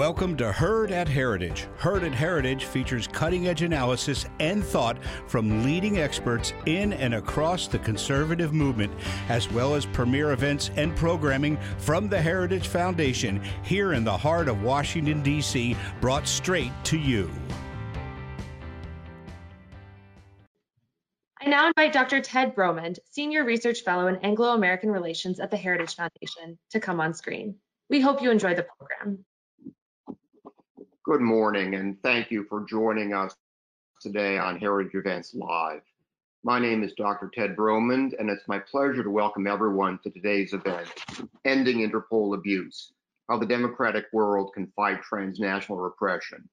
Welcome to Heard at Heritage. Heard at Heritage features cutting edge analysis and thought from leading experts in and across the conservative movement, as well as premier events and programming from the Heritage Foundation here in the heart of Washington, D.C., brought straight to you. I now invite Dr. Ted Bromund, Senior Research Fellow in Anglo-American Relations at the Heritage Foundation, to come on screen. We hope you enjoy the program. Good morning, and thank you for joining us today on Heritage Events Live. My name is Dr. Ted Bromund, and it's my pleasure to welcome everyone to today's event, Ending Interpol Abuse, How the Democratic World Can Fight Transnational Repression.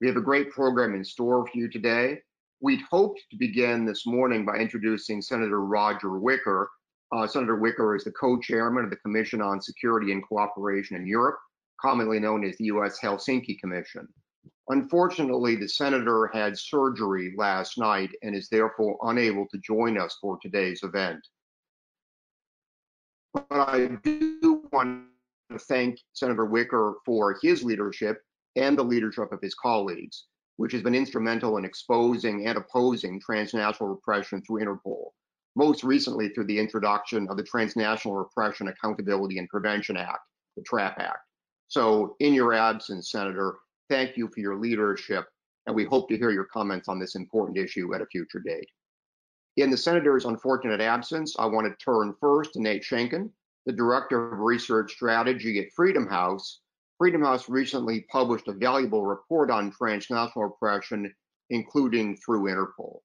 We have a great program in store for you today. We'd hoped to begin this morning by introducing Senator Roger Wicker. Uh, Senator Wicker is the co-chairman of the Commission on Security and Cooperation in Europe, commonly known as the U.S. Helsinki Commission. Unfortunately, the senator had surgery last night and is therefore unable to join us for today's event. But I do want to thank Senator Wicker for his leadership and the leadership of his colleagues, which has been instrumental in exposing and opposing transnational repression through Interpol, most recently through the introduction of the Transnational Repression Accountability and Prevention Act, the TRAP Act. So in your absence, Senator, thank you for your leadership, and we hope to hear your comments on this important issue at a future date. In the Senator's unfortunate absence, I want to turn first to Nate Schenkkan, the Director of Research Strategy at Freedom House. Freedom House recently published a valuable report on transnational oppression, including through Interpol.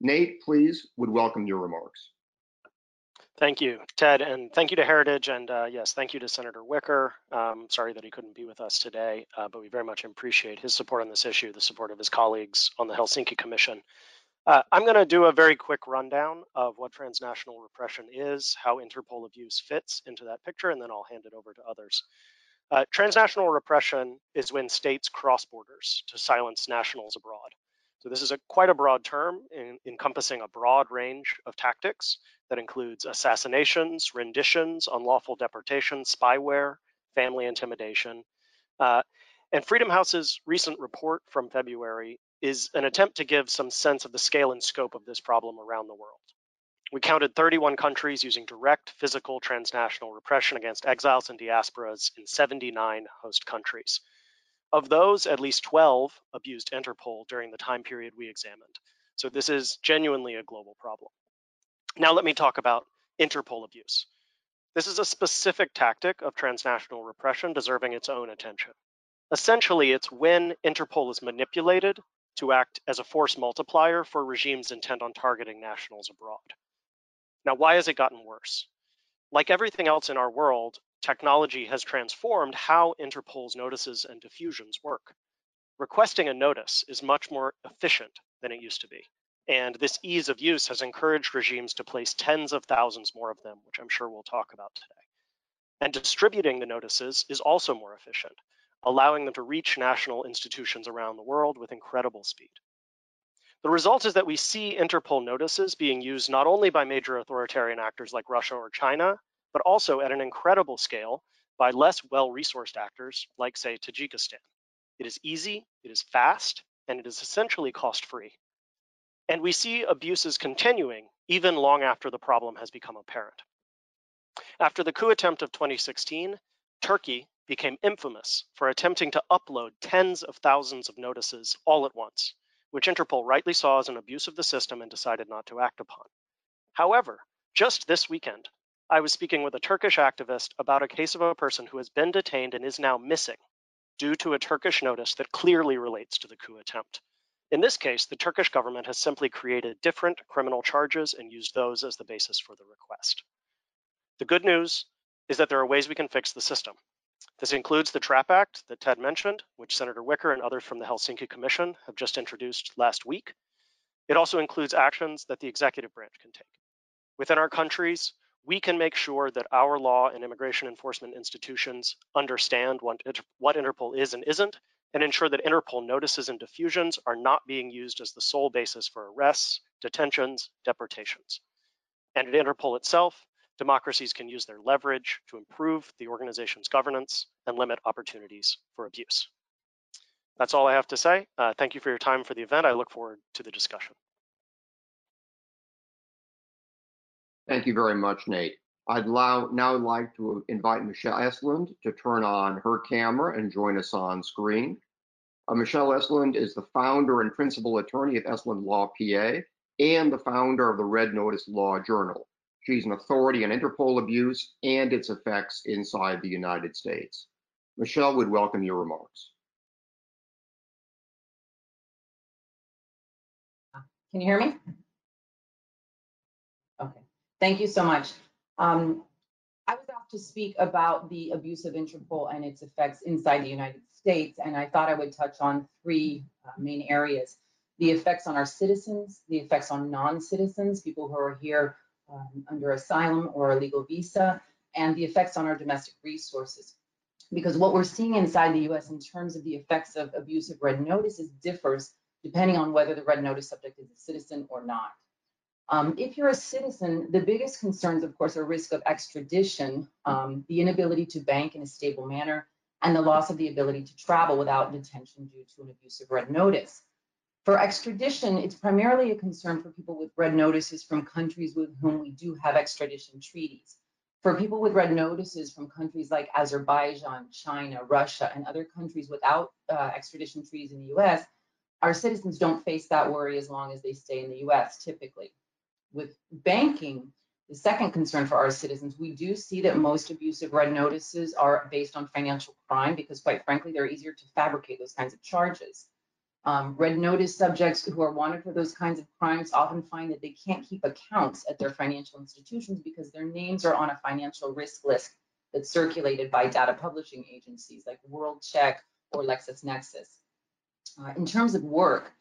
Nate, please, would welcome your remarks. Thank you, Ted, and thank you to Heritage, and uh, yes, thank you to Senator Wicker. Um, sorry that he couldn't be with us today, uh, but we very much appreciate his support on this issue, the support of his colleagues on the Helsinki Commission. Uh, I'm going to do a very quick rundown of what transnational repression is, how Interpol abuse fits into that picture, and then I'll hand it over to others. Uh, transnational repression is when states cross borders to silence nationals abroad. So this is a quite a broad term in, encompassing a broad range of tactics that includes assassinations, renditions, unlawful deportation, spyware, family intimidation. Uh, and Freedom House's recent report from February is an attempt to give some sense of the scale and scope of this problem around the world. We counted 31 countries using direct physical transnational repression against exiles and diasporas in 79 host countries. Of those, at least 12 abused Interpol during the time period we examined. So this is genuinely a global problem. Now let me talk about Interpol abuse. This is a specific tactic of transnational repression deserving its own attention. Essentially, it's when Interpol is manipulated to act as a force multiplier for regimes intent on targeting nationals abroad. Now, why has it gotten worse? Like everything else in our world, technology has transformed how Interpol's notices and diffusions work. Requesting a notice is much more efficient than it used to be. And this ease of use has encouraged regimes to place tens of thousands more of them, which I'm sure we'll talk about today. And distributing the notices is also more efficient, allowing them to reach national institutions around the world with incredible speed. The result is that we see Interpol notices being used not only by major authoritarian actors like Russia or China, but also at an incredible scale by less well-resourced actors like, say, Tajikistan. It is easy, it is fast, and it is essentially cost-free. And we see abuses continuing even long after the problem has become apparent. After the coup attempt of 2016, Turkey became infamous for attempting to upload tens of thousands of notices all at once, which Interpol rightly saw as an abuse of the system and decided not to act upon. However, just this weekend, I was speaking with a Turkish activist about a case of a person who has been detained and is now missing due to a Turkish notice that clearly relates to the coup attempt. In this case, the Turkish government has simply created different criminal charges and used those as the basis for the request. The good news is that there are ways we can fix the system. This includes the TRAP Act that Ted mentioned, which Senator Wicker and others from the Helsinki Commission have just introduced last week. It also includes actions that the executive branch can take. Within our countries, we can make sure that our law and immigration enforcement institutions understand what, what Interpol is and isn't, and ensure that Interpol notices and diffusions are not being used as the sole basis for arrests, detentions, deportations. And at Interpol itself, democracies can use their leverage to improve the organization's governance and limit opportunities for abuse. That's all I have to say. Uh, thank you for your time for the event. I look forward to the discussion. Thank you very much, Nate. I'd now, like to invite Michelle Estlund to turn on her camera and join us on screen. Uh, Michelle Estlund is the founder and principal attorney at Estlund Law PA and the founder of the Red Notice Law Journal. She's an authority on Interpol abuse and its effects inside the United States. Michelle would welcome your remarks. Can you hear me? Thank you so much. Um, I was asked to speak about the abuse of Interpol and its effects inside the United States, and I thought I would touch on three uh, main areas. The effects on our citizens, the effects on non-citizens, people who are here um, under asylum or a legal visa, and the effects on our domestic resources. Because what we're seeing inside the US in terms of the effects of abusive red notices differs depending on whether the red notice subject is a citizen or not. Um, if you're a citizen, the biggest concerns, of course, are risk of extradition, um, the inability to bank in a stable manner, and the loss of the ability to travel without detention due to an abusive red notice. For extradition, it's primarily a concern for people with red notices from countries with whom we do have extradition treaties. For people with red notices from countries like Azerbaijan, China, Russia, and other countries without uh, extradition treaties in the US, our citizens don't face that worry as long as they stay in the US typically. With banking, the second concern for our citizens, we do see that most abusive red notices are based on financial crime because quite frankly, they're easier to fabricate those kinds of charges. Um, red notice subjects who are wanted for those kinds of crimes often find that they can't keep accounts at their financial institutions because their names are on a financial risk list that's circulated by data publishing agencies like WorldCheck or LexisNexis. Uh, in terms of work,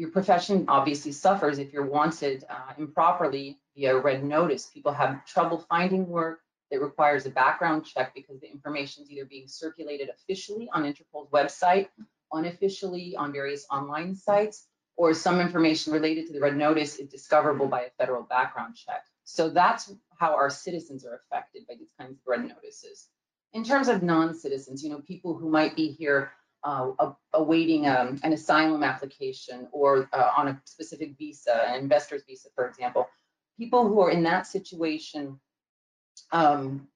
your profession obviously suffers if you're wanted uh, improperly via red notice. People have trouble finding work that requires a background check because the information is either being circulated officially on Interpol's website, unofficially on various online sites, or some information related to the red notice is discoverable by a federal background check. So that's how our citizens are affected by these kinds of red notices. In terms of non-citizens, you know, people who might be here uh, awaiting um, an asylum application or uh, on a specific visa, an investor's visa, for example, people who are in that situation, um,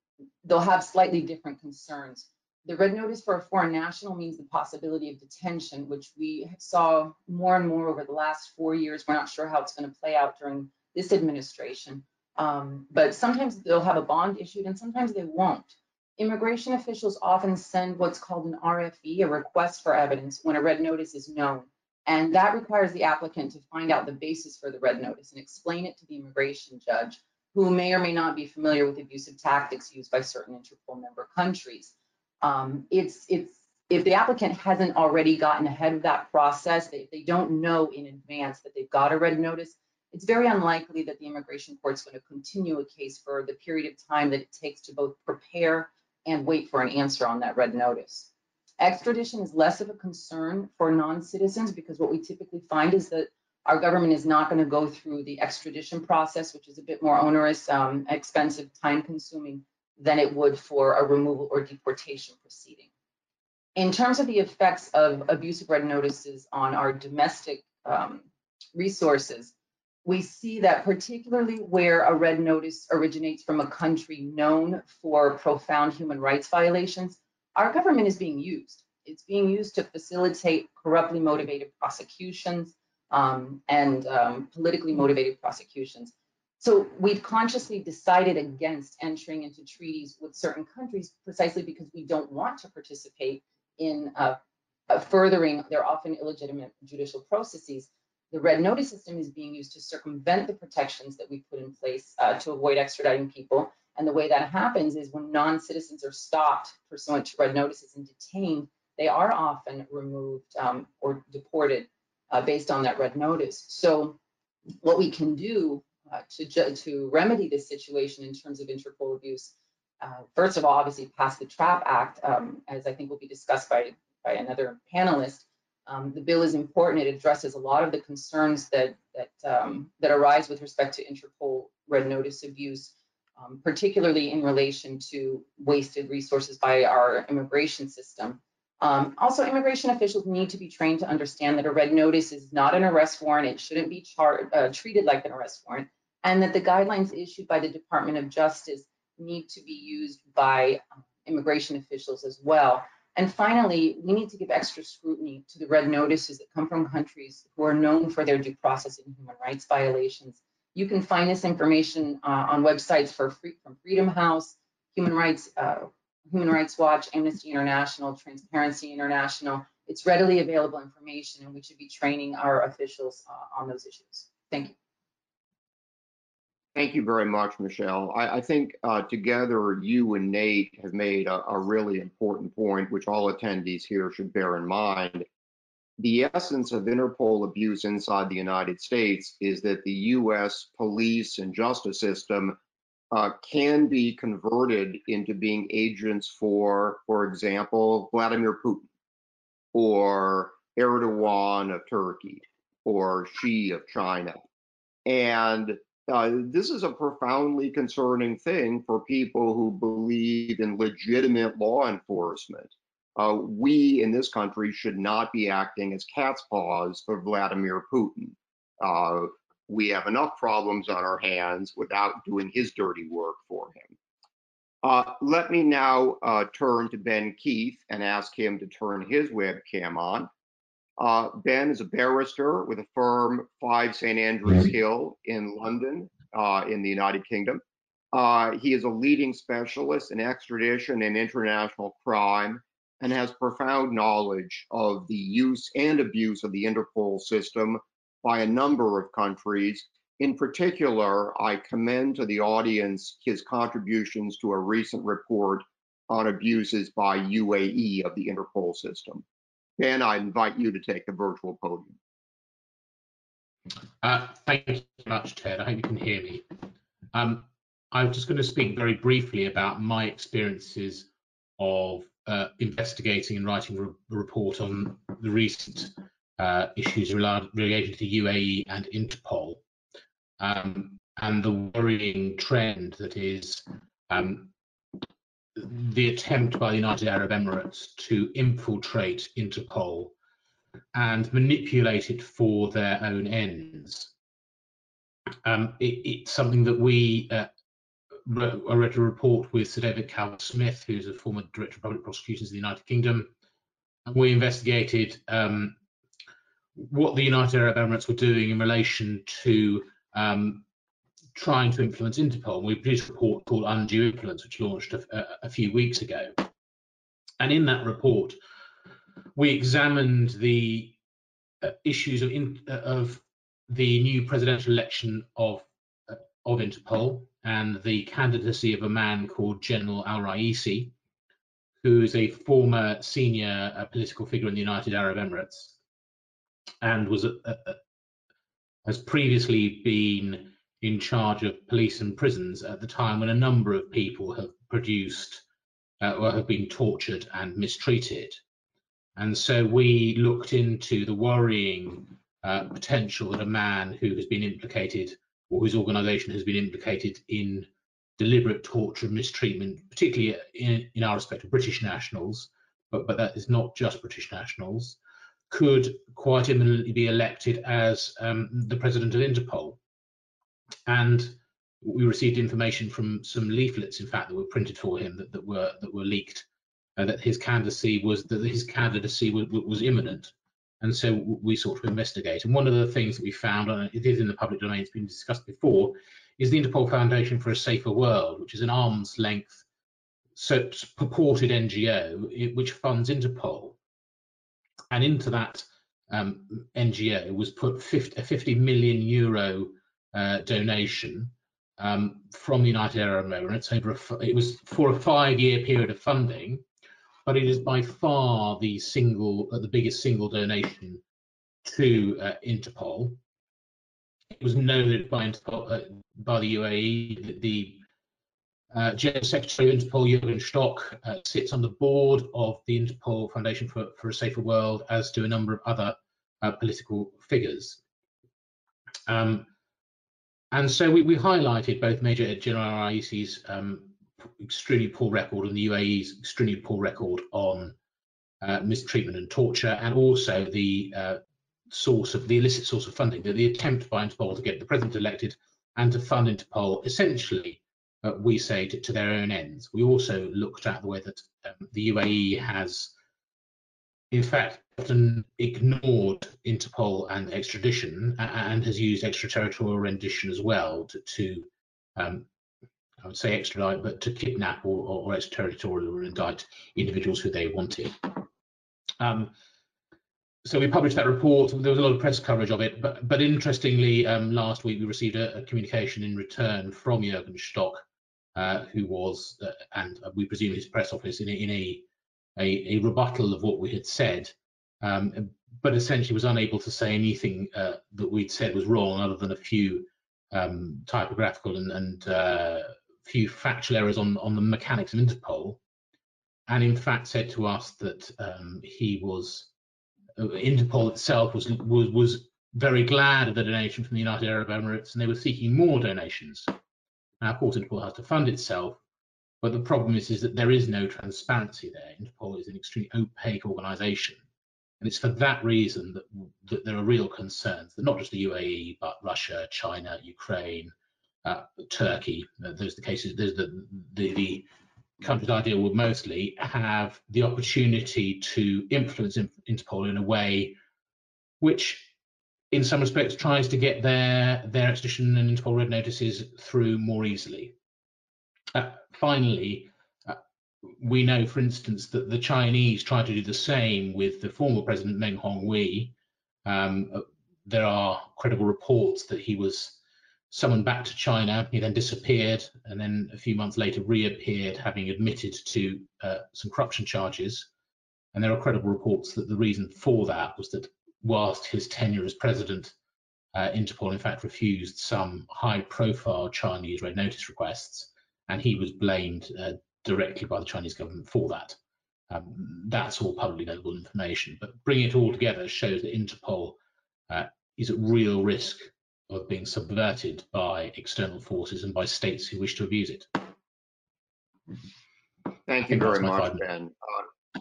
they'll have slightly different concerns. The red notice for a foreign national means the possibility of detention, which we saw more and more over the last four years. We're not sure how it's going to play out during this administration. Um, but sometimes they'll have a bond issued and sometimes they won't. Immigration officials often send what's called an RFE, a request for evidence, when a red notice is known. And that requires the applicant to find out the basis for the red notice and explain it to the immigration judge, who may or may not be familiar with abusive tactics used by certain Interpol member countries. Um, it's, it's, if the applicant hasn't already gotten ahead of that process, they, they don't know in advance that they've got a red notice, it's very unlikely that the immigration court is going to continue a case for the period of time that it takes to both prepare and wait for an answer on that red notice. Extradition is less of a concern for non-citizens because what we typically find is that our government is not going to go through the extradition process, which is a bit more onerous, um, expensive, time-consuming than it would for a removal or deportation proceeding. In terms of the effects of abusive red notices on our domestic um, resources, we see that particularly where a red notice originates from a country known for profound human rights violations, our government is being used. It's being used to facilitate corruptly motivated prosecutions um, and um, politically motivated prosecutions. So we've consciously decided against entering into treaties with certain countries precisely because we don't want to participate in uh, uh, furthering their often illegitimate judicial processes the red notice system is being used to circumvent the protections that we put in place uh, to avoid extraditing people. And the way that happens is when non-citizens are stopped pursuant to red notices and detained, they are often removed um, or deported uh, based on that red notice. So what we can do uh, to, to remedy this situation in terms of Interpol abuse, uh, first of all, obviously pass the TRAP Act, um, as I think will be discussed by, by another panelist, um, the bill is important. It addresses a lot of the concerns that that um, that arise with respect to Interpol red notice abuse. um, particularly in relation to wasted resources by our immigration system. Um, also, immigration officials need to be trained to understand that a red notice is not an arrest warrant. It shouldn't be uh, treated like an arrest warrant, and that the guidelines issued by the Department of Justice need to be used by um, immigration officials as well. And finally, we need to give extra scrutiny to the red notices that come from countries who are known for their due process and human rights violations. You can find this information uh, on websites for free, from Freedom House, Human Rights, uh, Human Rights Watch, Amnesty International, Transparency International. It's readily available information, and we should be training our officials uh, on those issues. Thank you. Thank you very much, Michelle. I, I think uh, together you and Nate have made a, a, really important point, which all attendees here should bear in mind. The essence of Interpol abuse inside the United States is that the U.S. police and justice system uh, can be converted into being agents for, for example, Vladimir Putin or Erdogan of Turkey or Xi of China. And uh, this is a profoundly concerning thing for people who believe in legitimate law enforcement. Uh, we in this country should not be acting as cat's paws for Vladimir Putin. Uh, we have enough problems on our hands without doing his dirty work for him. Uh, let me now uh, turn to Ben Keith and ask him to turn his webcam on. Uh, ben is a barrister with a firm 5 St. Andrews Hill in London, uh, in the United Kingdom. Uh, he is a leading specialist in extradition and international crime and has profound knowledge of the use and abuse of the Interpol system by a number of countries. In particular, I commend to the audience his contributions to a recent report on abuses by UAE of the Interpol system. Ben, I invite you to take the virtual podium. Uh, thank you very much, Ted. I hope you can hear me. Um, I'm just going to speak very briefly about my experiences of uh, investigating and writing a report on the recent uh, issues related to UAE and Interpol, um, and the worrying trend that is um, the attempt by the United Arab Emirates to infiltrate Interpol and manipulate it for their own ends. Um, it, it's something that we, uh, I read a report with Sir David Calvert Smith, who's a former Director of Public Prosecutions in the United Kingdom, and we investigated um, what the United Arab Emirates were doing in relation to um, trying to influence Interpol. We produced a report called Undue Influence, which launched a, a few weeks ago. And in that report, we examined the uh, issues of, in, uh, of the new presidential election of uh, of Interpol and the candidacy of a man called General Al Raisi, who is a former senior uh, political figure in the United Arab Emirates and was has previously been in charge of police and prisons at the time when a number of people have produced uh, or have been tortured and mistreated. And so we looked into the worrying uh, potential that a man who has been implicated or whose organization has been implicated in deliberate torture and mistreatment, particularly in, in our respect of British nationals, but, but that is not just British nationals, could quite imminently be elected as um, the president of Interpol. And we received information from some leaflets, in fact, that were printed for him that, that were that were leaked, uh, that his candidacy was that his candidacy was, was imminent. And so we sought to investigate. And one of the things that we found, and it is in the public domain, it's been discussed before, is the Interpol Foundation for a Safer World, which is an arm's length so purported NGO which funds Interpol and into that um, NGO was put 50, a 50 million euro uh, donation um, from the United Arab Emirates over a, it was for a five-year period of funding, but it is by far the single, uh, the biggest single donation to uh, Interpol. It was noted by Interpol, uh, by the UAE that the uh, General Secretary of Interpol, Jürgen Stock, sits on the board of the Interpol Foundation for, for a Safer World, as do a number of other political figures. Um, and so we, we, highlighted both Major General Raisi's um, extremely poor record and the UAE's extremely poor record on uh, mistreatment and torture, and also the uh, source of the illicit source of funding, the attempt by Interpol to get the president elected and to fund Interpol essentially, uh, we say, to, to, their own ends. We also looked at the way that um, the UAE has, in fact, often ignored Interpol and extradition and has used extraterritorial rendition as well to, to um, I would say extradite, but to kidnap or, or, or extraterritorial or indict individuals who they wanted. Um, so we published that report. There was a lot of press coverage of it, but but interestingly, um, last week we received a, a, communication in return from Jürgen Stock, uh, who was, uh, and we presume his press office, in in a, a, a rebuttal of what we had said, um, but essentially was unable to say anything uh, that we'd said was wrong, other than a few um, typographical and, and uh, few factual errors on on the mechanics of Interpol, and in fact said to us that um, he was Interpol itself was was was very glad of the donation from the United Arab Emirates, and they were seeking more donations. Now, of course, Interpol has to fund itself, but the problem is, is that there is no transparency there. Interpol is an extremely opaque organisation, and it's for that reason that, that there are real concerns that not just the UAE, but Russia, China, Ukraine, uh, Turkey, uh, those are the cases, those the, the, the countries I deal with mostly have the opportunity to influence Interpol in a way which, in some respects, tries to get their their extradition and Interpol red notices through more easily. Uh, finally, uh, we know, for instance, that the Chinese tried to do the same with the former president Meng Hongwei. Um, uh, there are credible reports that he was summoned back to China. He then disappeared and then a few months later reappeared, having admitted to uh, some corruption charges. And there are credible reports that the reason for that was that whilst his tenure as president, uh, Interpol in fact refused some high profile Chinese red notice requests, and he was blamed uh, directly by the Chinese government for that. Um, that's all publicly available information, but bringing it all together shows that Interpol uh, is at real risk of being subverted by external forces and by states who wish to abuse it. Thank you very much, Ben. Uh,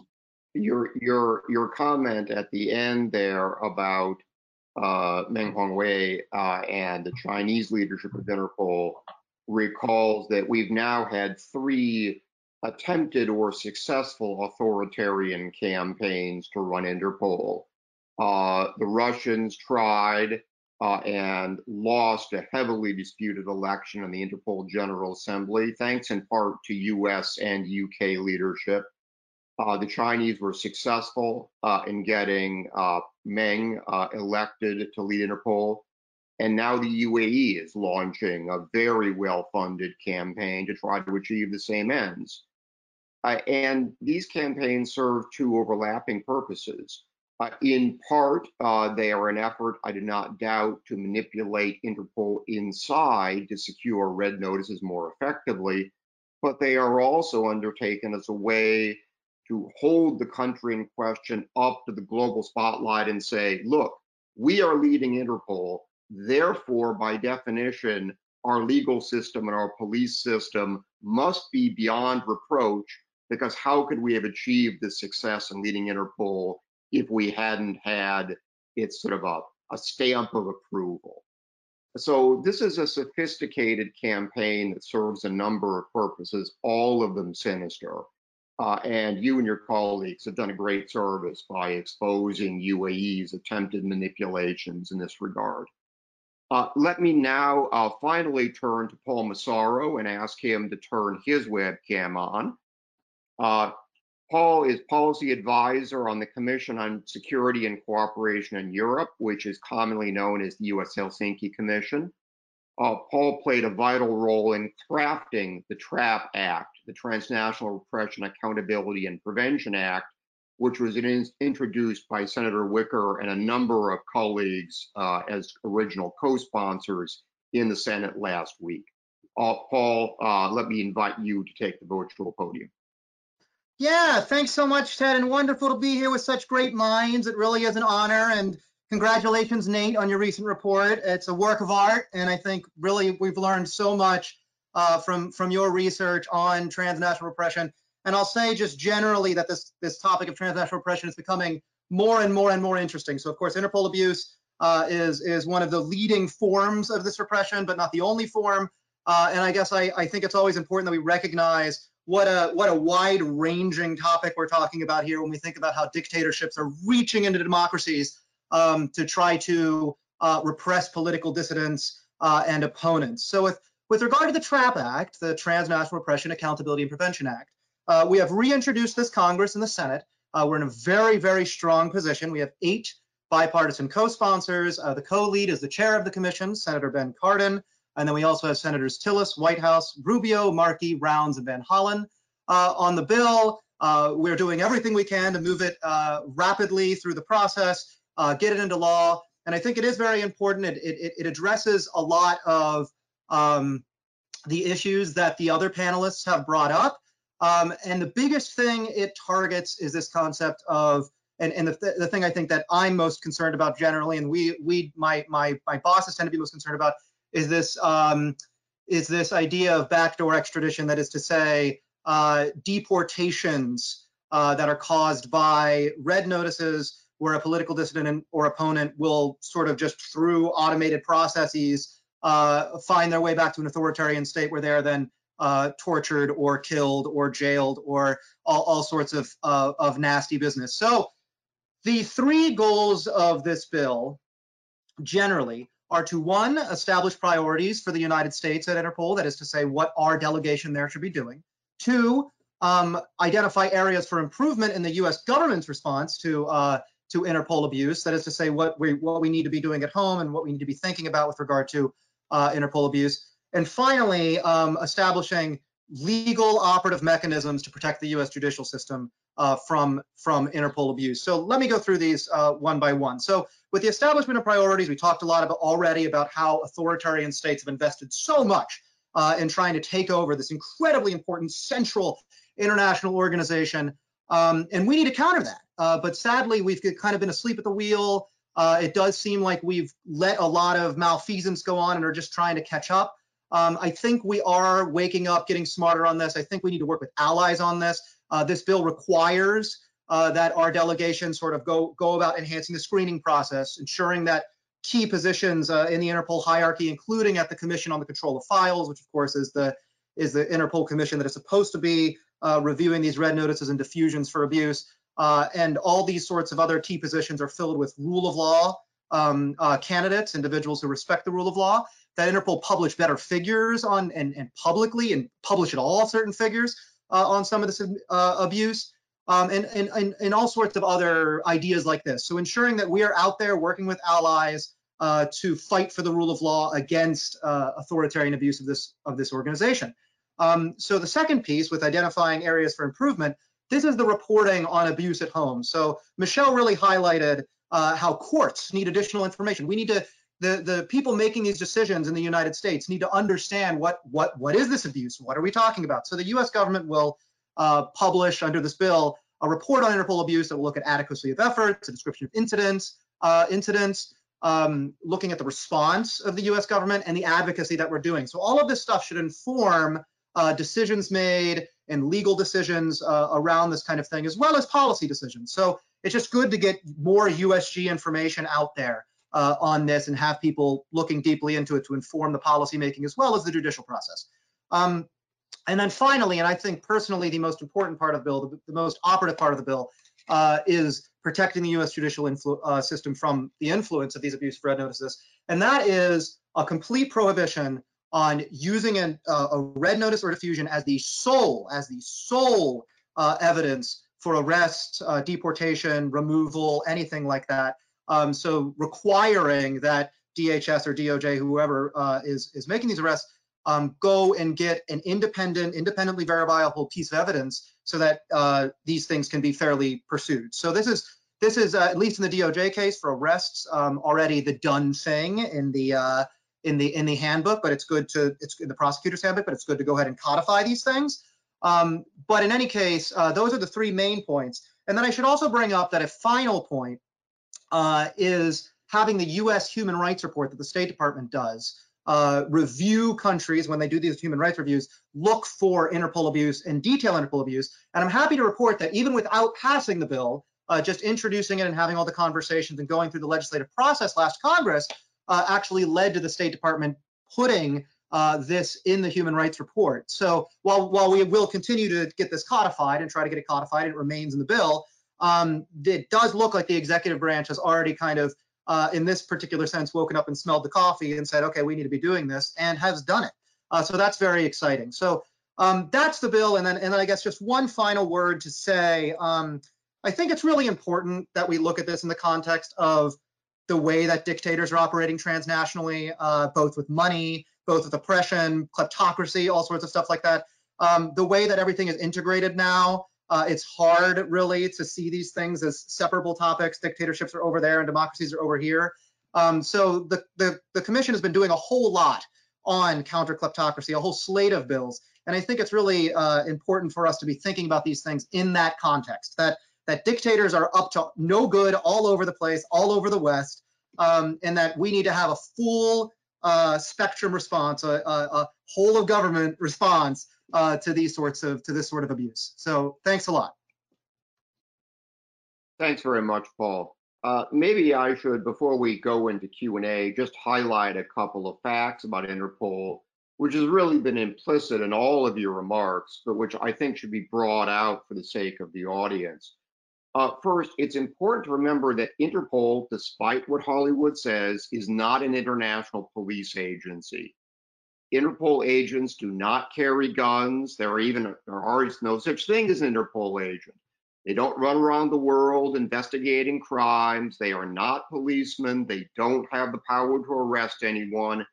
your your your comment at the end there about uh, Meng Hongwei uh, and the Chinese leadership of Interpol recalls that we've now had three attempted or successful authoritarian campaigns to run Interpol. Uh, the Russians tried uh, and lost a heavily disputed election in the Interpol General Assembly, thanks in part to US and UK leadership. Uh, the Chinese were successful uh, in getting uh, Meng uh, elected to lead Interpol. And now the UAE is launching a very well funded campaign to try to achieve the same ends. Uh, and these campaigns serve two overlapping purposes. Uh, in part, uh, they are an effort, I do not doubt, to manipulate Interpol inside to secure red notices more effectively, but they are also undertaken as a way to hold the country in question up to the global spotlight and say, look, we are leading Interpol. Therefore, by definition, our legal system and our police system must be beyond reproach because how could we have achieved this success in leading Interpol if we hadn't had its sort of a, a stamp of approval. So this is a sophisticated campaign that serves a number of purposes, all of them sinister. Uh, and you and your colleagues have done a great service by exposing UAE's attempted manipulations in this regard. Uh, let me now uh, finally turn to Paul Massaro and ask him to turn his webcam on. Uh, Paul is policy advisor on the Commission on Security and Cooperation in Europe, which is commonly known as the US Helsinki Commission. Uh, Paul played a vital role in crafting the TRAP Act, the Transnational Repression, Accountability, and Prevention Act, which was in, introduced by Senator Wicker and a number of colleagues uh, as original co-sponsors in the Senate last week. Uh, Paul, uh, let me invite you to take the virtual podium. Yeah, thanks so much, Ted, and wonderful to be here with such great minds. It really is an honor, and congratulations, Nate, on your recent report. It's a work of art, and I think really we've learned so much uh, from from your research on transnational repression. And I'll say just generally that this this topic of transnational repression is becoming more and more and more interesting. So of course, Interpol abuse uh, is is one of the leading forms of this repression, but not the only form. Uh, and I guess I, I think it's always important that we recognize what a what a wide-ranging topic we're talking about here when we think about how dictatorships are reaching into democracies um, to try to uh, repress political dissidents uh, and opponents. So with with regard to the TRAP Act, the Transnational Repression Accountability and Prevention Act, uh, we have reintroduced this Congress and the Senate. Uh, we're in a very, very strong position. We have eight bipartisan co-sponsors. Uh, the co-lead is the chair of the commission, Senator Ben Cardin. And then we also have Senators Tillis, Whitehouse, Rubio, Markey, Rounds, and Van Hollen uh, on the bill. Uh, we're doing everything we can to move it uh, rapidly through the process, get it into law. And I think it is very important. It, it, it addresses a lot of um, the issues that the other panelists have brought up. Um, and the biggest thing it targets is this concept of and, and the, th the thing I think that I'm most concerned about generally, and we we my my my bosses tend to be most concerned about is this um, is this idea of backdoor extradition, that is to say, uh, deportations uh, that are caused by red notices where a political dissident or opponent will sort of just through automated processes uh, find their way back to an authoritarian state where they are then uh, tortured or killed or jailed or all, all sorts of, uh, of nasty business. So the three goals of this bill generally are to one, establish priorities for the United States at Interpol, that is to say what our delegation there should be doing. Two, um, identify areas for improvement in the US government's response to uh, to Interpol abuse, that is to say what we what we need to be doing at home and what we need to be thinking about with regard to uh, Interpol abuse. And finally, um, establishing legal operative mechanisms to protect the US judicial system uh, from, from Interpol abuse. So let me go through these uh, one by one. So with the establishment of priorities, we talked a lot about already about how authoritarian states have invested so much uh, in trying to take over this incredibly important central international organization. Um, and we need to counter that. Uh, but sadly, we've kind of been asleep at the wheel. Uh, it does seem like we've let a lot of malfeasance go on and are just trying to catch up. Um, I think we are waking up, getting smarter on this. I think we need to work with allies on this. Uh, this bill requires uh, that our delegation sort of go go about enhancing the screening process, ensuring that key positions uh, in the Interpol hierarchy, including at the Commission on the Control of Files, which of course is the is the Interpol commission that is supposed to be uh, reviewing these red notices and diffusions for abuse, uh, and all these sorts of other key positions are filled with rule of law um, uh, candidates, individuals who respect the rule of law. That Interpol publish better figures on and, and publicly and publish at all certain figures uh, on some of this uh, abuse, um, and, and, and, and, all sorts of other ideas like this. So ensuring that we are out there working with allies uh, to fight for the rule of law against uh, authoritarian abuse of this, of this organization. Um, so the second piece with identifying areas for improvement, this is the reporting on abuse at home. So Michelle really highlighted uh, how courts need additional information. We need to the the people making these decisions in the United States need to understand what what what is this abuse? What are we talking about? So the U.S. government will uh, publish under this bill a report on Interpol abuse that will look at adequacy of efforts, a description of incidents, uh, incidents, um, looking at the response of the U.S. government and the advocacy that we're doing. So all of this stuff should inform uh, decisions made and legal decisions uh, around this kind of thing, as well as policy decisions. So it's just good to get more USG information out there uh, on this and have people looking deeply into it to inform the policymaking as well as the judicial process. Um, and then finally, and I think personally the most important part of the bill, the, the most operative part of the bill, uh, is protecting the U.S. judicial uh, system from the influence of these abuse of red notices, and that is a complete prohibition on using an, uh, a red notice or diffusion as the sole, as the sole uh, evidence for arrest, uh, deportation, removal, anything like that. Um, so requiring that DHS or DOJ, whoever uh, is is making these arrests, um, go and get an independent, independently verifiable piece of evidence so that uh, these things can be fairly pursued. So this is this is uh, at least in the DOJ case for arrests um, already the done thing in the uh, in the in the handbook, but it's good to it's in the prosecutor's handbook, but it's good to go ahead and codify these things. Um, but in any case, uh, those are the three main points. And then I should also bring up that a final point uh, is having the US human rights report that the State Department does uh, review countries when they do these human rights reviews, look for Interpol abuse and detail Interpol abuse. And I'm happy to report that even without passing the bill, uh, just introducing it and having all the conversations and going through the legislative process last Congress uh, actually led to the State Department putting uh, this in the human rights report. So while while we will continue to get this codified and try to get it codified, it remains in the bill. Um, it does look like the executive branch has already kind of, uh, in this particular sense, woken up and smelled the coffee and said, okay, we need to be doing this, and has done it. Uh, so that's very exciting. So um, that's the bill, and then and then I guess just one final word to say. Um, I think it's really important that we look at this in the context of the way that dictators are operating transnationally, uh, both with money, both with oppression, kleptocracy, all sorts of stuff like that. Um, the way that everything is integrated now, uh, it's hard really to see these things as separable topics. Dictatorships are over there and democracies are over here. Um, so the, the, the commission has been doing a whole lot on counter kleptocracy, a whole slate of bills. And I think it's really uh, important for us to be thinking about these things in that context, that that dictators are up to no good all over the place, all over the West, um, and that we need to have a full uh, spectrum response, a, a, a, whole of government response uh, to these sorts of to this sort of abuse. So thanks a lot. Thanks very much, Paul. Uh, maybe I should, before we go into Q&A, just highlight a couple of facts about Interpol, which has really been implicit in all of your remarks, but which I think should be brought out for the sake of the audience. Uh, first, it's important to remember that Interpol, despite what Hollywood says, is not an international police agency. Interpol agents do not carry guns. There are even there are no such thing as an Interpol agent. They don't run around the world investigating crimes. They are not policemen. They don't have the power to arrest anyone.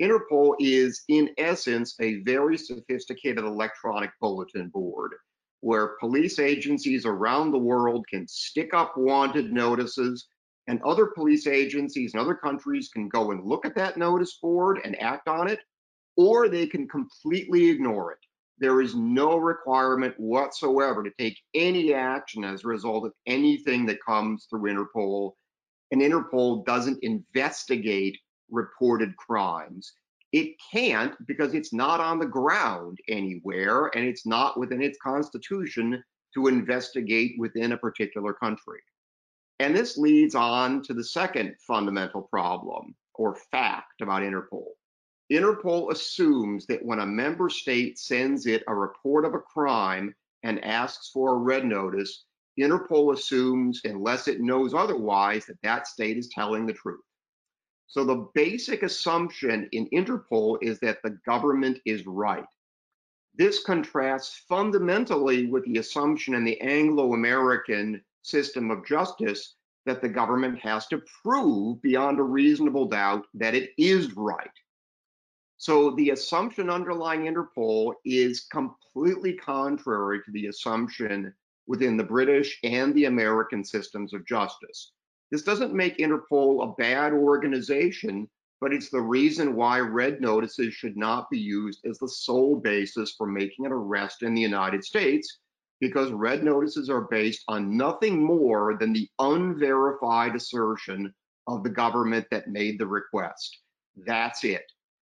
Interpol is, in essence, a very sophisticated electronic bulletin board where police agencies around the world can stick up wanted notices and other police agencies in other countries can go and look at that notice board and act on it, or they can completely ignore it. There is no requirement whatsoever to take any action as a result of anything that comes through Interpol. And Interpol doesn't investigate reported crimes. It can't because it's not on the ground anywhere and it's not within its constitution to investigate within a particular country. And this leads on to the second fundamental problem or fact about Interpol. Interpol assumes that when a member state sends it a report of a crime and asks for a red notice, Interpol assumes, unless it knows otherwise, that that state is telling the truth. So the basic assumption in Interpol is that the government is right. This contrasts fundamentally with the assumption in the Anglo-American system of justice that the government has to prove beyond a reasonable doubt that it is right. So the assumption underlying Interpol is completely contrary to the assumption within the British and the American systems of justice. This doesn't make Interpol a bad organization, but it's the reason why red notices should not be used as the sole basis for making an arrest in the United States, because red notices are based on nothing more than the unverified assertion of the government that made the request. That's it.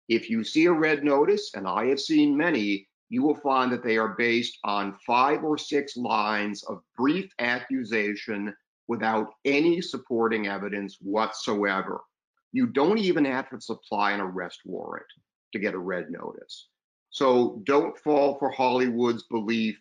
If you see a red notice, and I have seen many, you will find that they are based on five or six lines of brief accusation without any supporting evidence whatsoever. You don't even have to supply an arrest warrant to get a red notice. So don't fall for Hollywood's belief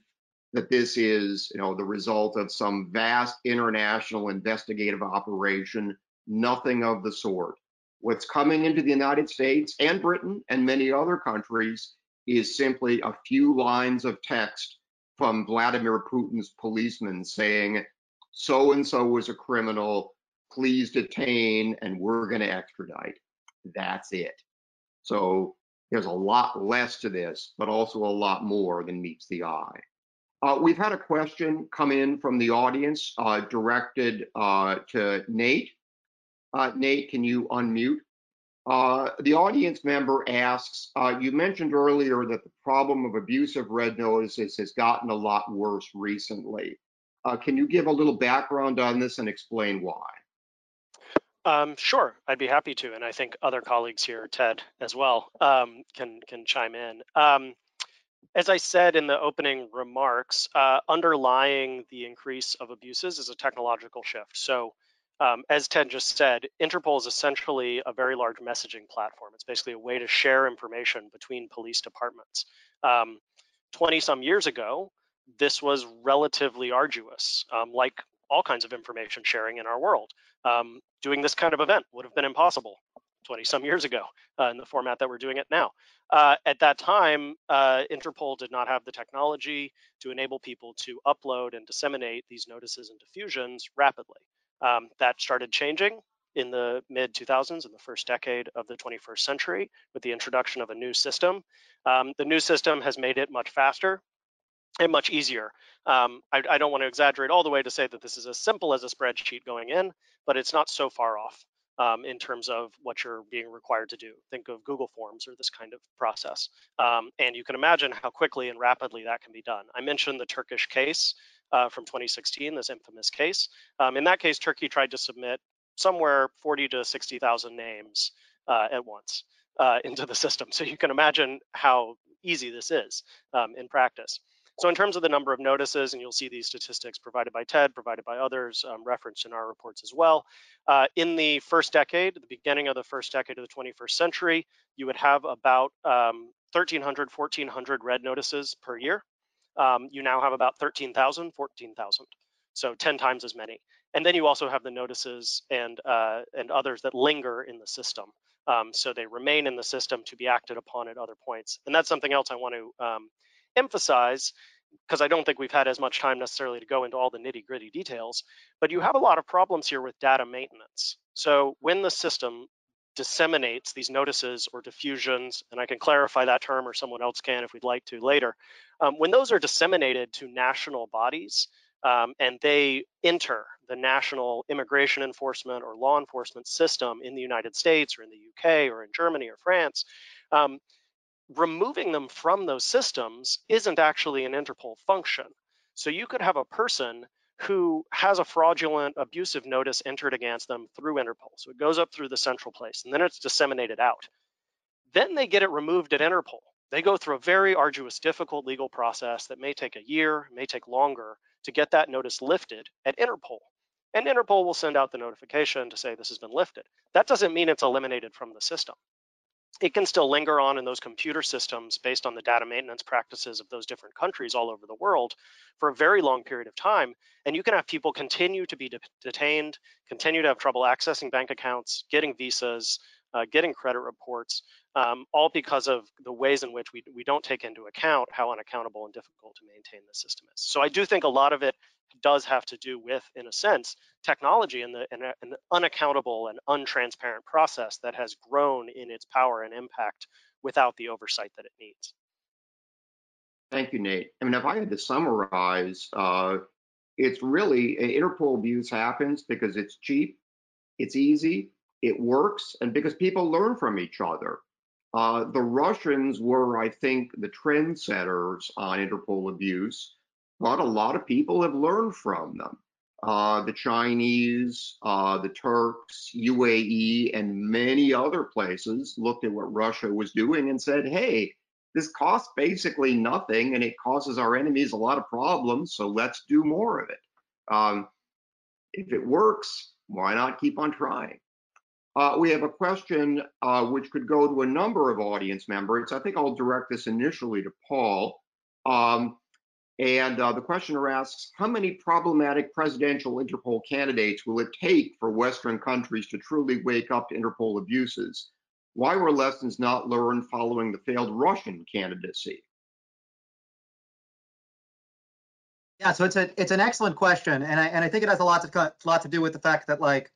that this is, you know, the result of some vast international investigative operation. Nothing of the sort. What's coming into the United States and Britain and many other countries is simply a few lines of text from Vladimir Putin's policemen saying, so and so was a criminal, please detain, and we're going to extradite. That's it. So there's a lot less to this, but also a lot more than meets the eye. Uh, we've had a question come in from the audience uh, directed uh, to Nate. Uh, Nate, can you unmute? Uh, the audience member asks, uh, you mentioned earlier that the problem of abusive red notices has gotten a lot worse recently. Uh, can you give a little background on this and explain why? Um, sure, I'd be happy to, and I think other colleagues here, Ted as well, um, can can chime in. Um, as I said in the opening remarks, uh, underlying the increase of abuses is a technological shift. So, um, as Ted just said, Interpol is essentially a very large messaging platform. It's basically a way to share information between police departments. 20 um, some years ago, this was relatively arduous, um, like all kinds of information sharing in our world. Um, doing this kind of event would have been impossible 20 some years ago uh, in the format that we're doing it now. Uh, at that time, uh, Interpol did not have the technology to enable people to upload and disseminate these notices and diffusions rapidly. Um, that started changing in the mid 2000s, in the first decade of the 21st century, with the introduction of a new system. Um, the new system has made it much faster and much easier. Um, I, I, don't want to exaggerate all the way to say that this is as simple as a spreadsheet going in, but it's not so far off um, in terms of what you're being required to do. Think of Google Forms or this kind of process. Um, and you can imagine how quickly and rapidly that can be done. I mentioned the Turkish case uh, from 2016, this infamous case. Um, in that case, Turkey tried to submit somewhere 40 to 60,000 names uh, at once uh, into the system. So you can imagine how easy this is um, in practice. So in terms of the number of notices, and you'll see these statistics provided by Ted, provided by others, um, referenced in our reports as well. Uh, in the first decade, the beginning of the first decade of the 21st century, you would have about um, 1,300, 1,400 red notices per year. Um, you now have about 13,000, 14,000, so 10 times as many. And then you also have the notices and uh, and others that linger in the system. Um, so they remain in the system to be acted upon at other points. And that's something else I want to um, emphasize because I don't think we've had as much time necessarily to go into all the nitty gritty details, but you have a lot of problems here with data maintenance. So when the system disseminates these notices or diffusions, and I can clarify that term or someone else can if we'd like to later, um, when those are disseminated to national bodies um, and they enter the national immigration enforcement or law enforcement system in the United States or in the UK or in Germany or France, um, removing them from those systems isn't actually an Interpol function. So you could have a person who has a fraudulent abusive notice entered against them through Interpol. So it goes up through the central place and then it's disseminated out. Then they get it removed at Interpol. They go through a very arduous, difficult legal process that may take a year, may take longer to get that notice lifted at Interpol. And Interpol will send out the notification to say this has been lifted. That doesn't mean it's eliminated from the system it can still linger on in those computer systems based on the data maintenance practices of those different countries all over the world for a very long period of time. And you can have people continue to be de detained, continue to have trouble accessing bank accounts, getting visas, uh, getting credit reports, um, all because of the ways in which we, we don't take into account how unaccountable and difficult to maintain the system is. So I do think a lot of it does have to do with, in a sense, technology and the, and, the unaccountable and untransparent process that has grown in its power and impact without the oversight that it needs. Thank you, Nate. I mean, if I had to summarize, uh, it's really Interpol abuse happens because it's cheap, it's easy, it works, and because people learn from each other. Uh, the Russians were, I think, the trendsetters on Interpol abuse but a lot of people have learned from them. Uh, the Chinese, uh, the Turks, UAE, and many other places looked at what Russia was doing and said, hey, this costs basically nothing and it causes our enemies a lot of problems, so let's do more of it. Um, if it works, why not keep on trying? Uh, we have a question uh, which could go to a number of audience members. I think I'll direct this initially to Paul. Um, and uh, the questioner asks, how many problematic presidential Interpol candidates will it take for Western countries to truly wake up to Interpol abuses? Why were lessons not learned following the failed Russian candidacy? Yeah, so it's a it's an excellent question, and I and I think it has a lot to lot to do with the fact that like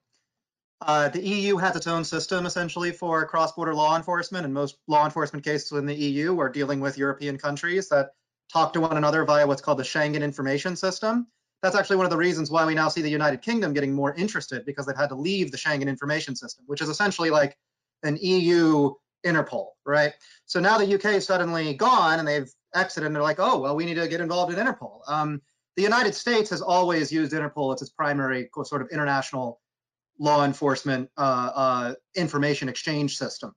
uh, the EU has its own system essentially for cross-border law enforcement, and most law enforcement cases in the EU are dealing with European countries that talk to one another via what's called the Schengen Information System. That's actually one of the reasons why we now see the United Kingdom getting more interested because they've had to leave the Schengen Information System, which is essentially like an EU Interpol, right? So now the UK is suddenly gone and they've exited and they're like, oh, well, we need to get involved in Interpol. Um, the United States has always used Interpol as its primary sort of international law enforcement uh, uh, information exchange system.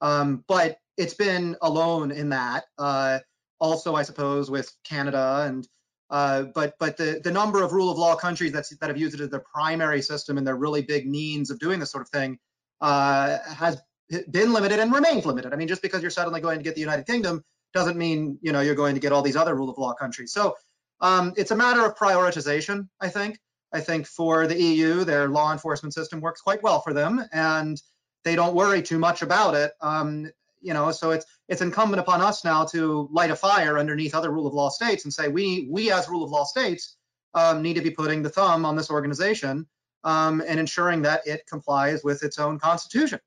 Um, but it's been alone in that. Uh, also, I suppose, with Canada and uh, but but the the number of rule of law countries that's, that have used it as their primary system and their really big means of doing this sort of thing uh, has been limited and remains limited. I mean, just because you're suddenly going to get the United Kingdom doesn't mean you know you're going to get all these other rule of law countries. So um, it's a matter of prioritization, I think. I think for the EU, their law enforcement system works quite well for them, and they don't worry too much about it. Um, you know, so it's it's incumbent upon us now to light a fire underneath other rule of law states and say we we as rule of law states um, need to be putting the thumb on this organization um, and ensuring that it complies with its own constitution.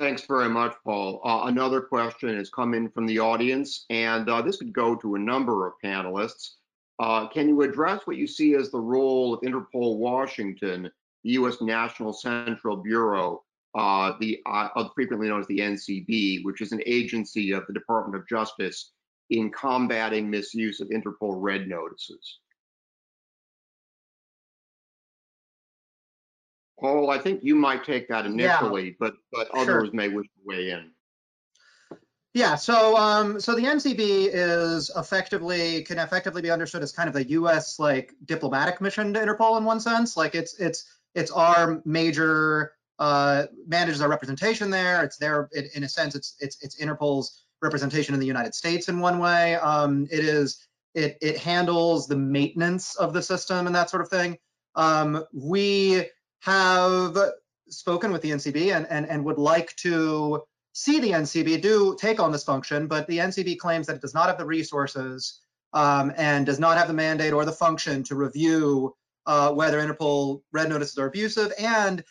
Thanks very much, Paul. Uh, another question has come in from the audience, and uh, this would go to a number of panelists. Uh, can you address what you see as the role of Interpol Washington, the U.S. National Central Bureau, uh, the uh, frequently known as the NCB, which is an agency of the Department of Justice in combating misuse of Interpol red notices? Paul, I think you might take that initially, yeah. but but others sure. may wish to weigh in. Yeah, so um, so the NCB is effectively can effectively be understood as kind of the U.S. like diplomatic mission to Interpol in one sense. Like it's it's it's our major uh, manages our representation there. It's there it, in a sense. It's it's it's Interpol's representation in the United States in one way. Um, it is it it handles the maintenance of the system and that sort of thing. Um, we have spoken with the NCB and, and, and would like to see the NCB do take on this function, but the NCB claims that it does not have the resources um, and does not have the mandate or the function to review uh, whether Interpol red notices are abusive. And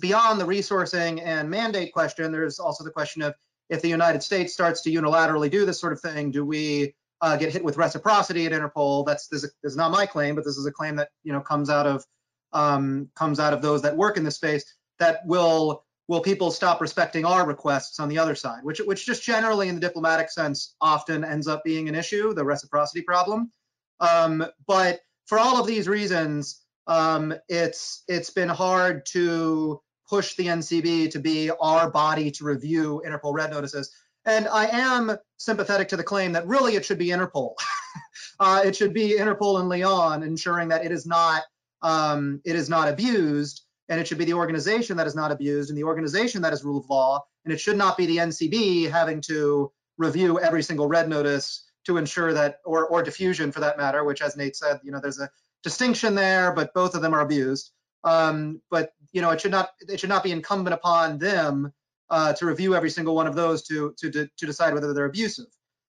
beyond the resourcing and mandate question, there's also the question of if the United States starts to unilaterally do this sort of thing, do we uh, get hit with reciprocity at Interpol? That's this, is not my claim, but this is a claim that you know comes out of um, comes out of those that work in this space that will will people stop respecting our requests on the other side, which which just generally in the diplomatic sense often ends up being an issue, the reciprocity problem. Um, but for all of these reasons, um, it's it's been hard to push the NCB to be our body to review Interpol red notices. And I am sympathetic to the claim that really it should be Interpol. uh, it should be Interpol and Lyon ensuring that it is not um, it is not abused, and it should be the organization that is not abused and the organization that is rule of law, and it should not be the NCB having to review every single red notice to ensure that, or, or diffusion for that matter, which as Nate said, you know, there's a distinction there, but both of them are abused. Um, but you know, it should not it should not be incumbent upon them uh, to review every single one of those to to to decide whether they're abusive.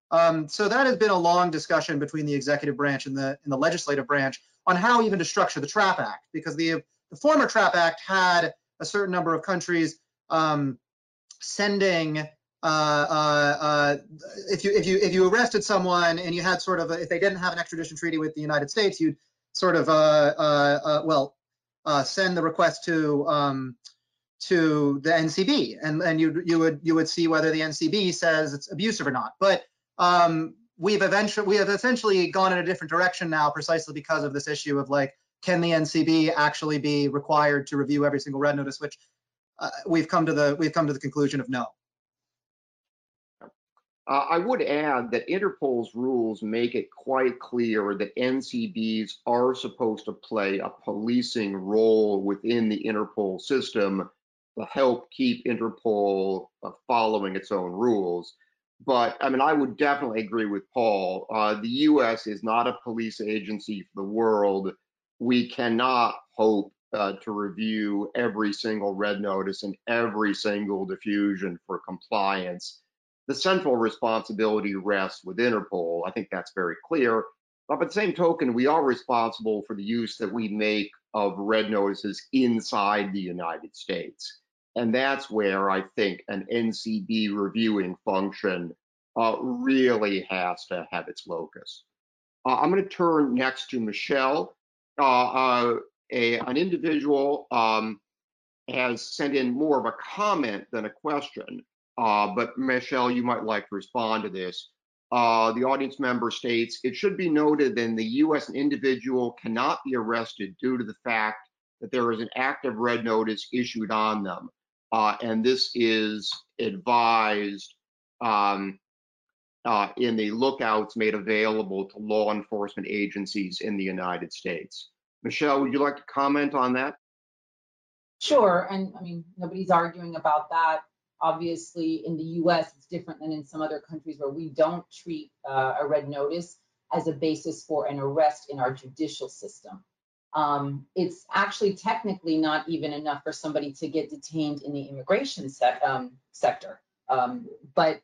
Um, so that has been a long discussion between the executive branch and the and the legislative branch on how even to structure the TRAP Act, because the, the former TRAP Act had a certain number of countries um, sending if you if you if you arrested someone and you had sort of a, if they didn't have an extradition treaty with the United States, you'd sort of uh, uh, uh, well send the request to um, to the NCB, and and you you would you would see whether the NCB says it's abusive or not. But um, we've eventually we have essentially gone in a different direction now precisely because of this issue of like can the ncb actually be required to review every single red notice which uh, we've come to the we've come to the conclusion of no uh, I would add that Interpol's rules make it quite clear that NCBs are supposed to play a policing role within the Interpol system to help keep Interpol uh, following its own rules. But I mean, I would definitely agree with Paul. Uh, the U.S. is not a police agency for the world. We cannot hope uh, to review every single red notice and every single diffusion for compliance. The central responsibility rests with Interpol. I think that's very clear. But by the same token, we are responsible for the use that we make of red notices inside the United States. And that's where I think an NCB reviewing function uh, really has to have its locus. Uh, I'm going to turn next to Michelle. Uh, uh, a, an individual um, has sent in more of a comment than a question, uh, but Michelle, you might like to respond to this. uh, the audience member states, it should be noted that in the US, an individual cannot be arrested due to the fact that there is an active red notice issued on them. Uh, and this is advised um, uh, in the lookouts made available to law enforcement agencies in the United States. Michelle, would you like to comment on that? Sure, and I mean, nobody's arguing about that. Obviously, in the US, it's different than in some other countries where we don't treat uh, a red notice as a basis for an arrest in our judicial system. Um, it's actually technically not even enough for somebody to get detained in the immigration se um, sector. Um, but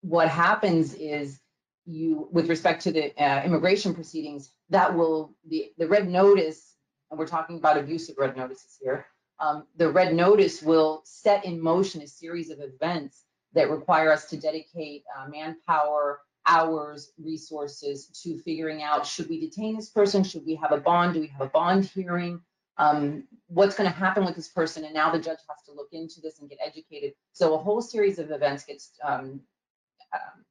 what happens is you, with respect to the uh, immigration proceedings, that will, the, the red notice, and we're talking about abusive red notices here, um, the red notice will set in motion a series of events that require us to dedicate uh, manpower, hours, resources to figuring out should we detain this person? Should we have a bond? Do we have a bond hearing? Um, what's going to happen with this person? And now the judge has to look into this and get educated. So a whole series of events gets um, um,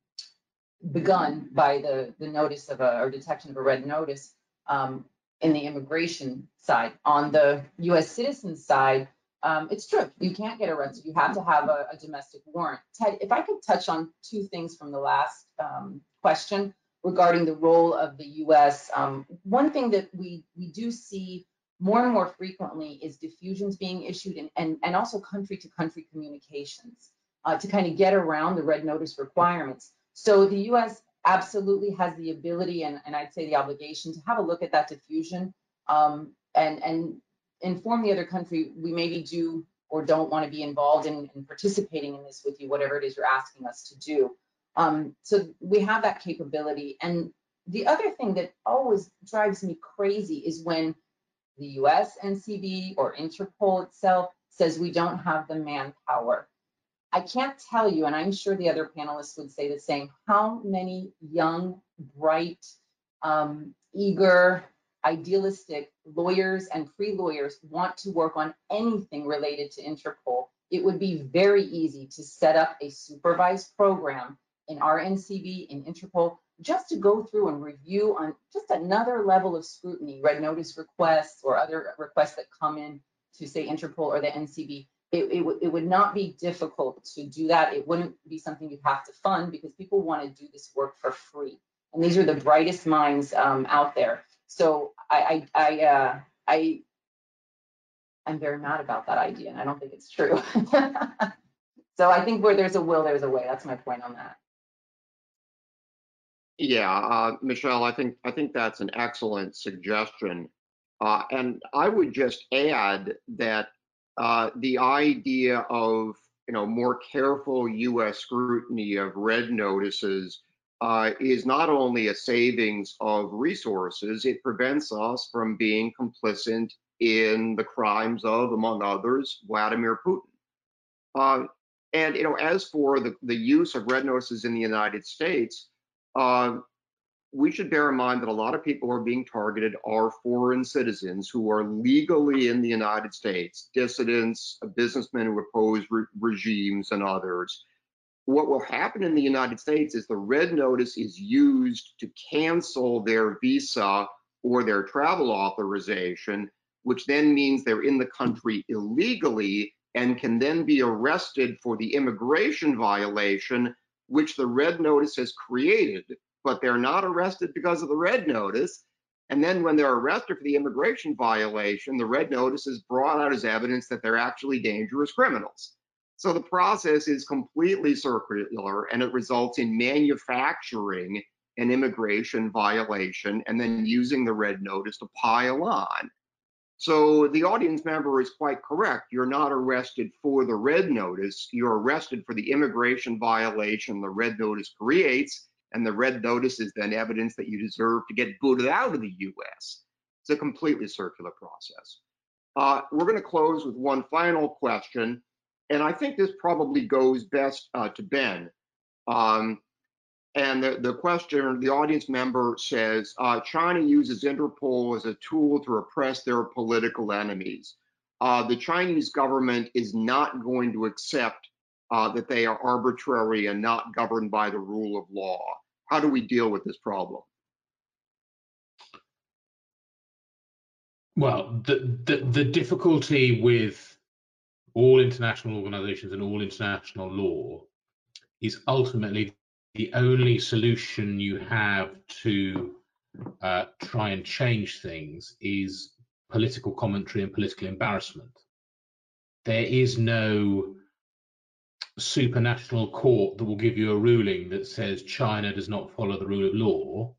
begun by the, the notice of a or detection of a red notice um, in the immigration side. On the US citizen side, um, it's true, you can't get arrested. You have to have a, a, domestic warrant. Ted, if I could touch on two things from the last um, question regarding the role of the US. Um, one thing that we, we do see more and more frequently is diffusions being issued and, and, and also country to country communications uh, to kind of get around the red notice requirements. So the US absolutely has the ability and, and I'd say the obligation to have a look at that diffusion um, and, and inform the other country we maybe do or don't want to be involved in, in, participating in this with you, whatever it is you're asking us to do. Um, so we have that capability. And the other thing that always drives me crazy is when the US NCB or Interpol itself says we don't have the manpower. I can't tell you, and I'm sure the other panelists would say the same, how many young, bright, um, eager, idealistic lawyers and free lawyers want to work on anything related to Interpol. It would be very easy to set up a supervised program in our NCB, in Interpol, just to go through and review on just another level of scrutiny, red notice requests or other requests that come in to say Interpol or the NCB it, it, it, would not be difficult to do that. It wouldn't be something you'd have to fund because people want to do this work for free. And these are the brightest minds um, out there. So I, I, I, uh, I, I'm very mad about that idea, and I don't think it's true. so I think where there's a will, there's a way. That's my point on that. Yeah, uh, Michelle, I think I think that's an excellent suggestion, uh, and I would just add that uh, the idea of you know more careful U.S. scrutiny of red notices uh, is not only a savings of resources, it prevents us from being complicit in the crimes of, among others, Vladimir Putin. Uh, and you know, as for the, the use of red notices in the United States, uh, we should bear in mind that a lot of people who are being targeted are foreign citizens who are legally in the United States, dissidents, businessmen who oppose re regimes, and others. What will happen in the United States is the red notice is used to cancel their visa or their travel authorization, which then means they're in the country illegally and can then be arrested for the immigration violation which the red notice has created but they're not arrested because of the red notice. And then when they're arrested for the immigration violation, the red notice is brought out as evidence that they're actually dangerous criminals. So the process is completely circular and it results in manufacturing an immigration violation and then using the red notice to pile on. So the audience member is quite correct. You're not arrested for the red notice. You're arrested for the immigration violation the red notice creates and the red notice is then evidence that you deserve to get booted out of the US. It's a completely circular process. Uh, we're going to close with one final question, and I think this probably goes best uh, to Ben. Um, and the, the question, the audience member says, uh, China uses Interpol as a tool to repress their political enemies. Uh, the Chinese government is not going to accept uh, that they are arbitrary and not governed by the rule of law. How do we deal with this problem? Well, the, the, the difficulty with all international organizations and all international law is ultimately the only solution you have to uh, try and change things is political commentary and political embarrassment. There is no supranational court that will give you a ruling that says China does not follow the rule of law.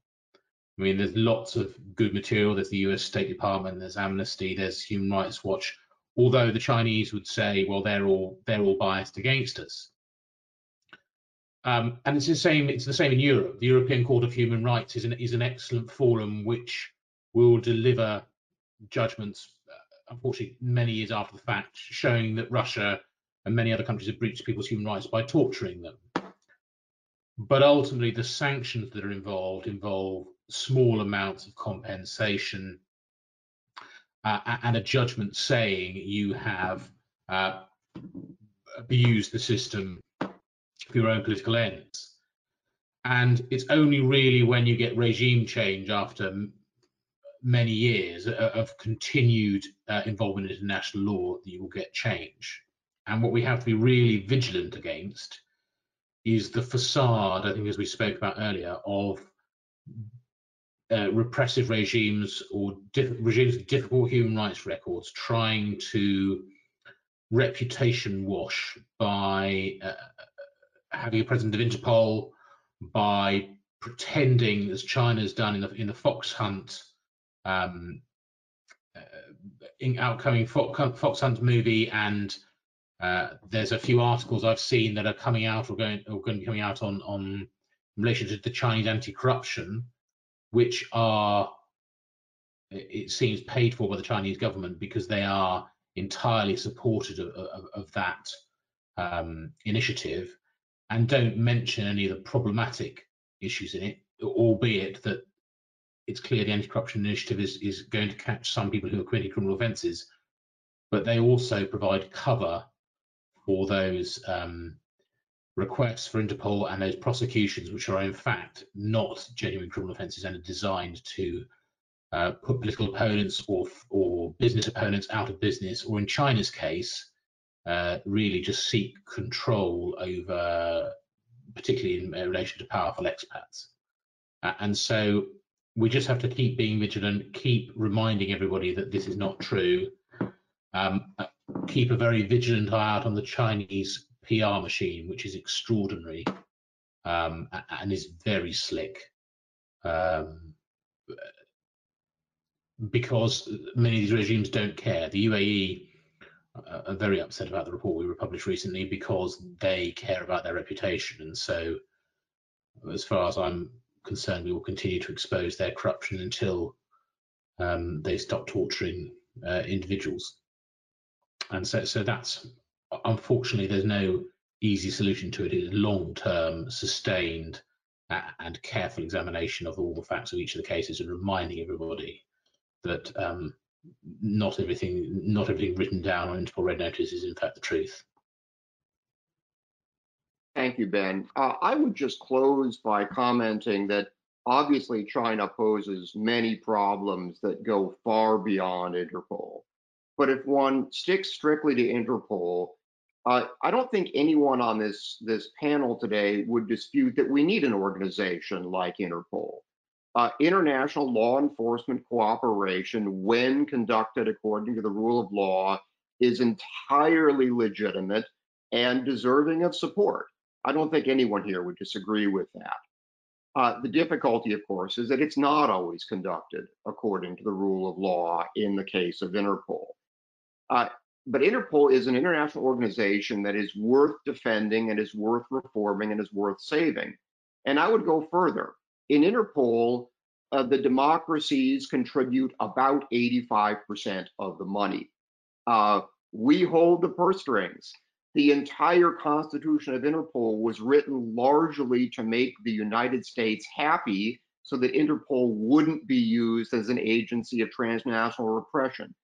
I mean, there's lots of good material. There's the US State Department, there's Amnesty, there's Human Rights Watch. Although the Chinese would say, well, they're all they're all biased against us. Um, and it's the same. It's the same in Europe. The European Court of Human Rights is an is an excellent forum which will deliver judgments, uh, unfortunately, many years after the fact, showing that Russia and many other countries have breached people's human rights by torturing them. But ultimately, the sanctions that are involved involve small amounts of compensation uh, and a judgment saying you have uh, abused the system for your own political ends. And it's only really when you get regime change after many years of continued uh, involvement in international law that you will get change. And what we have to be really vigilant against is the facade, I think, as we spoke about earlier, of uh, repressive regimes or regimes with difficult human rights records trying to reputation wash by uh, having a president of Interpol, by pretending, as China's done in the in the fox hunt, um, uh, in outcoming fox, fox hunt movie and uh, there's a few articles I've seen that are coming out or going or going to be coming out on on in relation to the Chinese anti-corruption, which are it seems paid for by the Chinese government because they are entirely supported of, of, of that um, initiative and don't mention any of the problematic issues in it, albeit that it's clear the anti-corruption initiative is, is going to catch some people who are committing criminal offences, but they also provide cover for those um, requests for Interpol and those prosecutions, which are in fact not genuine criminal offences and are designed to uh, put political opponents or, or business opponents out of business, or in China's case, uh, really just seek control over, particularly in relation to powerful expats. Uh, and so we just have to keep being vigilant, keep reminding everybody that this is not true, um, uh, keep a very vigilant eye out on the Chinese PR machine, which is extraordinary um, and is very slick. Um, because many of these regimes don't care. The UAE are very upset about the report we published recently because they care about their reputation. And so, as far as I'm concerned, we will continue to expose their corruption until um, they stop torturing uh, individuals. And so, so that's unfortunately there's no easy solution to it. It's long-term, sustained, and careful examination of all the facts of each of the cases, and reminding everybody that um, not everything not everything written down on Interpol Red Notice is in fact the truth. Thank you, Ben. Uh, I would just close by commenting that obviously China poses many problems that go far beyond Interpol. But if one sticks strictly to Interpol, uh, I don't think anyone on this this panel today would dispute that we need an organization like Interpol. Uh, international law enforcement cooperation, when conducted according to the rule of law, is entirely legitimate and deserving of support. I don't think anyone here would disagree with that. Uh, the difficulty, of course, is that it's not always conducted according to the rule of law in the case of Interpol. Uh, but Interpol is an international organization that is worth defending and is worth reforming and is worth saving. And I would go further in Interpol, uh, the democracies contribute about 85% of the money. Uh, we hold the purse strings. The entire constitution of Interpol was written largely to make the United States happy so that Interpol wouldn't be used as an agency of transnational repression.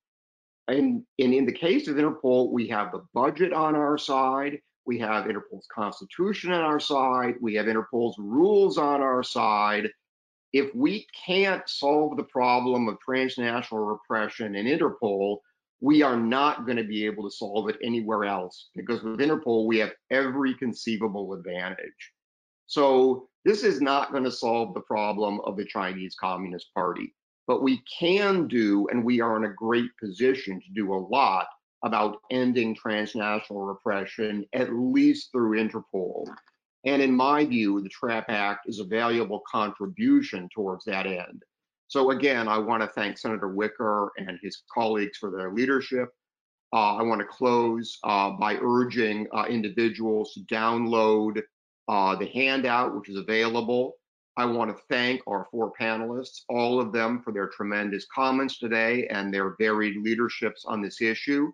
And, and in the case of Interpol, we have the budget on our side, we have Interpol's constitution on our side, we have Interpol's rules on our side. If we can't solve the problem of transnational repression in Interpol, we are not going to be able to solve it anywhere else because with Interpol, we have every conceivable advantage. So this is not going to solve the problem of the Chinese Communist Party, but we can do, and we are in a great position to do a lot about ending transnational repression, at least through Interpol. And in my view, the TRAP Act is a valuable contribution towards that end. So again, I want to thank Senator Wicker and his colleagues for their leadership. Uh, I want to close uh, by urging uh, individuals to download uh, the handout, which is available. I want to thank our four panelists, all of them for their tremendous comments today and their varied leaderships on this issue,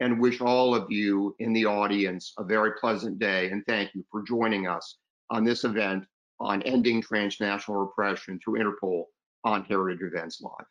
and wish all of you in the audience a very pleasant day. And thank you for joining us on this event on ending transnational repression through Interpol on Heritage Events Live.